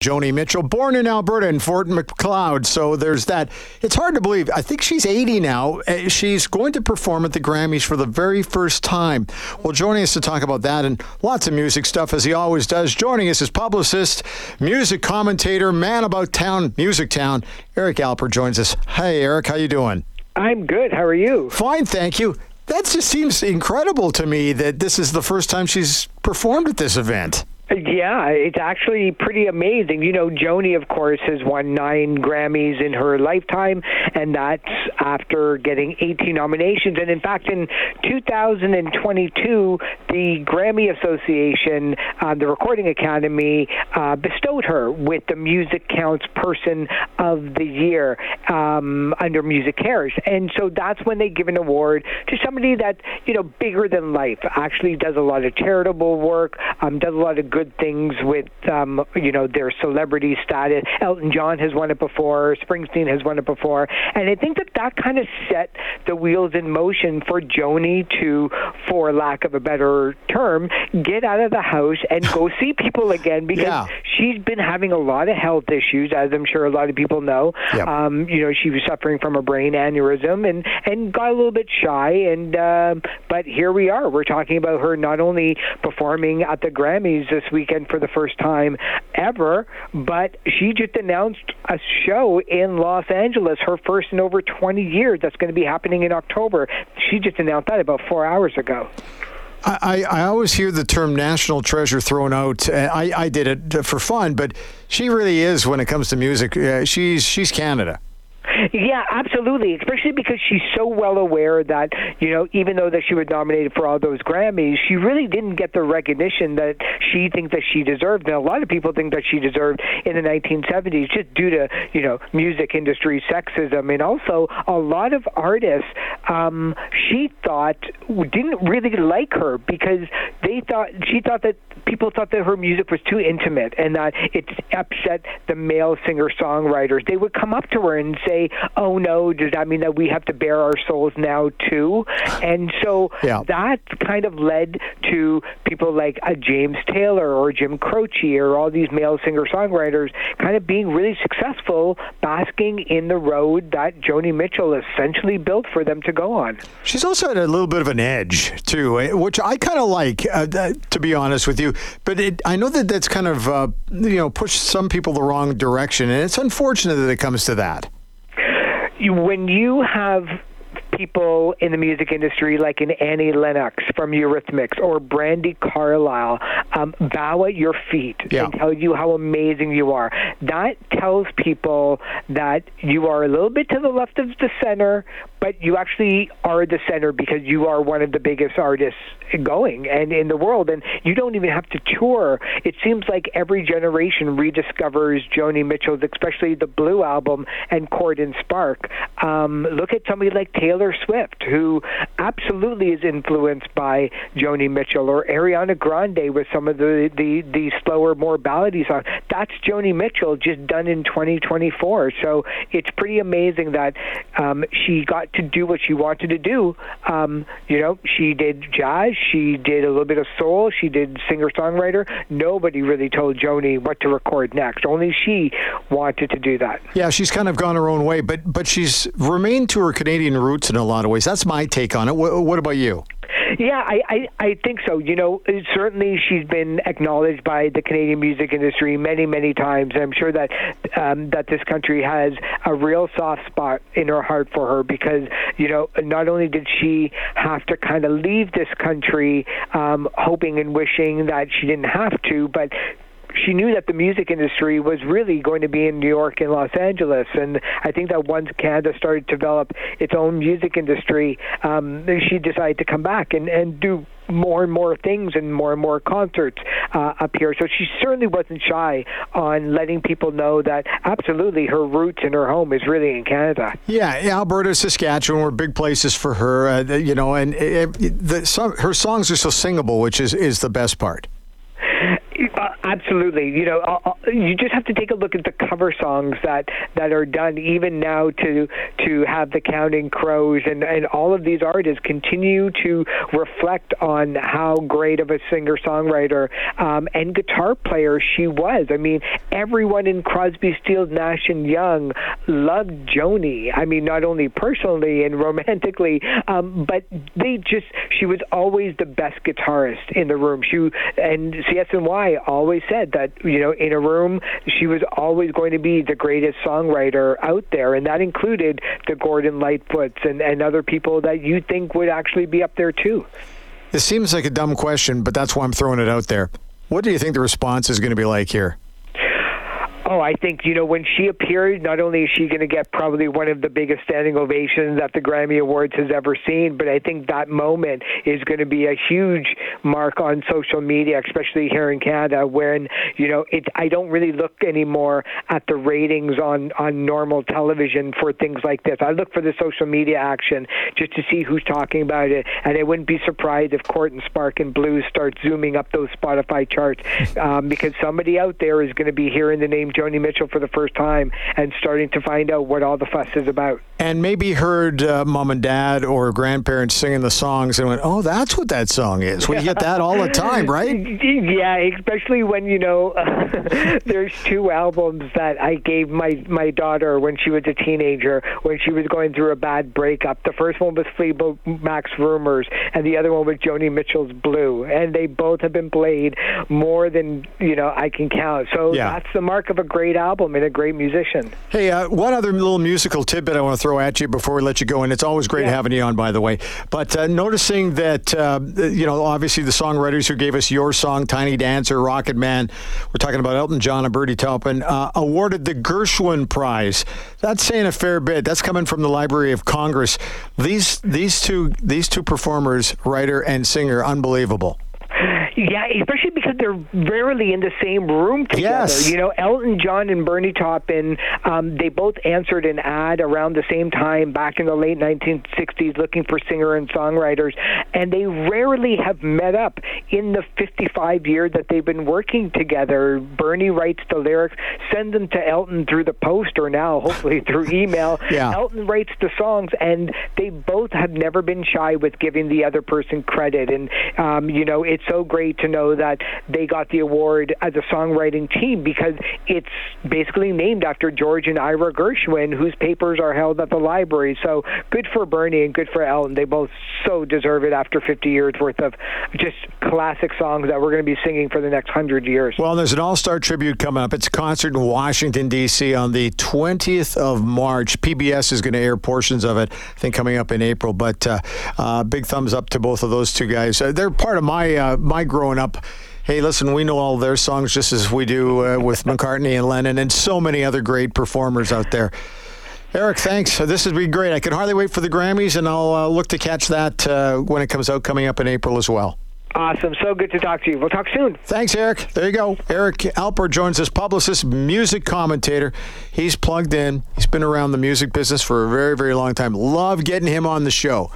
Joni Mitchell, born in Alberta in Fort Macleod. So there's that. It's hard to believe. I think she's 80 now. Uh, she's going to perform at the Grammys for the very first time. Well, joining us to talk about that and lots of music stuff, as he always does, joining us is publicist, music commentator, man about town, music town. Eric Alper joins us. Hey, Eric, how you doing? I'm good. How are you? Fine, thank you. That just seems incredible to me that this is the first time she's performed at this event. Yeah, it's actually pretty amazing. You know, Joni, of course, has won nine Grammys in her lifetime, and that's after getting 18 nominations. And in fact, in 2022, the Grammy Association, uh, the Recording Academy, uh, bestowed her with the Music Counts Person of the Year um, under MusiCares. And so that's when they give an award to somebody that, you know, bigger than life, actually does a lot of charitable work, um, does a lot of good good things with um, you know their celebrity status. Elton John has won it before. Springsteen has won it before, and I think that that kind of set the wheels in motion for Joni to, for lack of a better term, get out of the house and go see people again because yeah. she's been having a lot of health issues, as I'm sure a lot of people know. Yep. Um, you know, she was suffering from a brain aneurysm and and got a little bit shy, and uh, but here we are. We're talking about her not only performing at the Grammys this weekend for the first time ever, but she just announced a show in Los Angeles, her first in over 20 years. That's going to be happening in October. She just announced that about four hours ago. I, I always hear the term national treasure thrown out. I, I did it for fun, but she really is when it comes to music. Uh, she's she's Canada. Yeah, absolutely. Especially because she's so well aware that you know, even though that she was nominated for all those Grammys, she really didn't get the recognition that she thinks that she deserved. And a lot of people think that she deserved in the 1970s, just due to you know music industry sexism, and also a lot of artists um, she thought didn't really like her because they thought she thought that people thought that her music was too intimate and that it upset the male singer songwriters. They would come up to her and say, "Oh no, does that mean that we have to bare our souls now too?" And so yeah. that kind of led to people like a James Taylor or Jim Croce or all these male singer songwriters kind of being really successful, basking in the road that Joni Mitchell essentially built for them to go on. She's also had a little bit of an edge too, eh, which I kind of like, uh, to be honest with you. But it, I know that that's kind of uh, you know pushed some people the wrong direction, and it's unfortunate that it comes to that when you have people in the music industry like an Annie Lennox from Eurythmics or Brandi Carlile um, bow at your feet yeah. and tell you how amazing you are. That tells people that you are a little bit to the left of the center, but you actually are the center because you are one of the biggest artists going and in the world. And you don't even have to tour. It seems like every generation rediscovers joni mitchell's especially the blue album and court and spark. Um, look at somebody like taylor swift who absolutely is influenced by joni mitchell or ariana grande with some of the the, the slower more ballady songs. That's joni mitchell just done in 2024 so it's pretty amazing that um, she got to do what she wanted to do. Um, you know, she did jazz, she did a little bit of soul, she did singer songwriter. Nobody really told Joni what to record next. Only she wanted to do that. Yeah, she's kind of gone her own way, but but she's remained to her Canadian roots in a lot of ways. That's my take on it. what, what about you? Yeah, I, I, I think so. You know, certainly she's been acknowledged by the Canadian music industry many, many times. I'm sure that um, that this country has a real soft spot in her heart for her because you know not only did she have to kind of leave this country um, hoping and wishing that she didn't have to, but she knew that the music industry was really going to be in New York and Los Angeles. And I think that once Canada started to develop its own music industry, um, she decided to come back and, and do more and more things and more and more concerts uh, up here. So she certainly wasn't shy on letting people know that absolutely her roots and her home is really in Canada. Yeah, Alberta, Saskatchewan were big places for her. Uh, you know, and it, the, some, her songs are so singable, which is is the best part. Absolutely. You know, uh, uh, you just have to take a look at the cover songs that that are done even now to to have the Counting Crows and and all of these artists continue to reflect on how great of a singer songwriter um, and guitar player she was. I mean, everyone in Crosby, Stills, Nash and Young loved Joni. I mean, not only personally and romantically, um, but they just she was always the best guitarist in the room. She and CSNY always said that you know in a room she was always going to be the greatest songwriter out there, and that included the Gordon Lightfoots and and other people that you think would actually be up there too. This seems like a dumb question, but that's why I'm throwing it out there. What do you think the response is going to be like here? Oh, I think, you know, when she appeared, not only is she going to get probably one of the biggest standing ovations that the Grammy Awards has ever seen, but I think that moment is going to be a huge mark on social media, especially here in Canada, when, you know, it, I don't really look anymore at the ratings on, on normal television for things like this. I look for the social media action just to see who's talking about it. And I wouldn't be surprised if Court and Spark and Blues start zooming up those Spotify charts um, because somebody out there is going to be hearing the name Joni Mitchell for the first time and starting to find out what all the fuss is about. And maybe heard uh, mom and dad or grandparents singing the songs and went, "Oh, that's what that song is." We get that all the time, right? Yeah, especially when you know there's two albums that I gave my my daughter when she was a teenager when she was going through a bad breakup. The first one was Fleetwood Mac's Rumors, and the other one was Joni Mitchell's Blue, and they both have been played more than you know I can count. So yeah. that's the mark of a great album and a great musician. Hey, uh, one other little musical tidbit I want to throw at you before we let you go, and it's always great yeah. having you on, by the way. But uh, noticing that, uh, you know, obviously the songwriters who gave us your song, Tiny Dancer, Rocket Man, we're talking about Elton John and Bernie Taupin, uh, awarded the Gershwin Prize. That's saying a fair bit. That's coming from the Library of Congress. These these two these two performers, writer and singer, unbelievable. Yeah, especially because they're rarely in the same room together. Yes. You know, Elton John and Bernie Taupin, um, they both answered an ad around the same time back in the late 1960s looking for singer and songwriters, and they rarely have met up in the 55 years that they've been working together. Bernie writes the lyrics, send them to Elton through the post or now hopefully through email. yeah. Elton writes the songs, and they both have never been shy with giving the other person credit. And um, you know, it's so great to know that they got the award as a songwriting team because it's basically named after George and Ira Gershwin, whose papers are held at the library. So good for Bernie and good for Elton. They both so deserve it after 50 years worth of just classic songs that we're going to be singing for the next 100 years. Well, there's an all star tribute coming up. It's a concert in Washington, D.C. on the 20th of March. PBS is going to air portions of it, I think, coming up in April. But uh, uh, big thumbs up to both of those two guys. Uh, they're part of my, uh, my growing up hey, listen, we know all their songs just as we do uh, with McCartney and Lennon and so many other great performers out there. Eric, thanks. This has been great. I can hardly wait for the Grammys, and I'll uh, look to catch that uh, when it comes out coming up in April as well. Awesome. So good to talk to you. We'll talk soon. Thanks, Eric. There you go. Eric Alper joins us, publicist, music commentator. He's plugged in. He's been around the music business for a very, very long time. Love getting him on the show.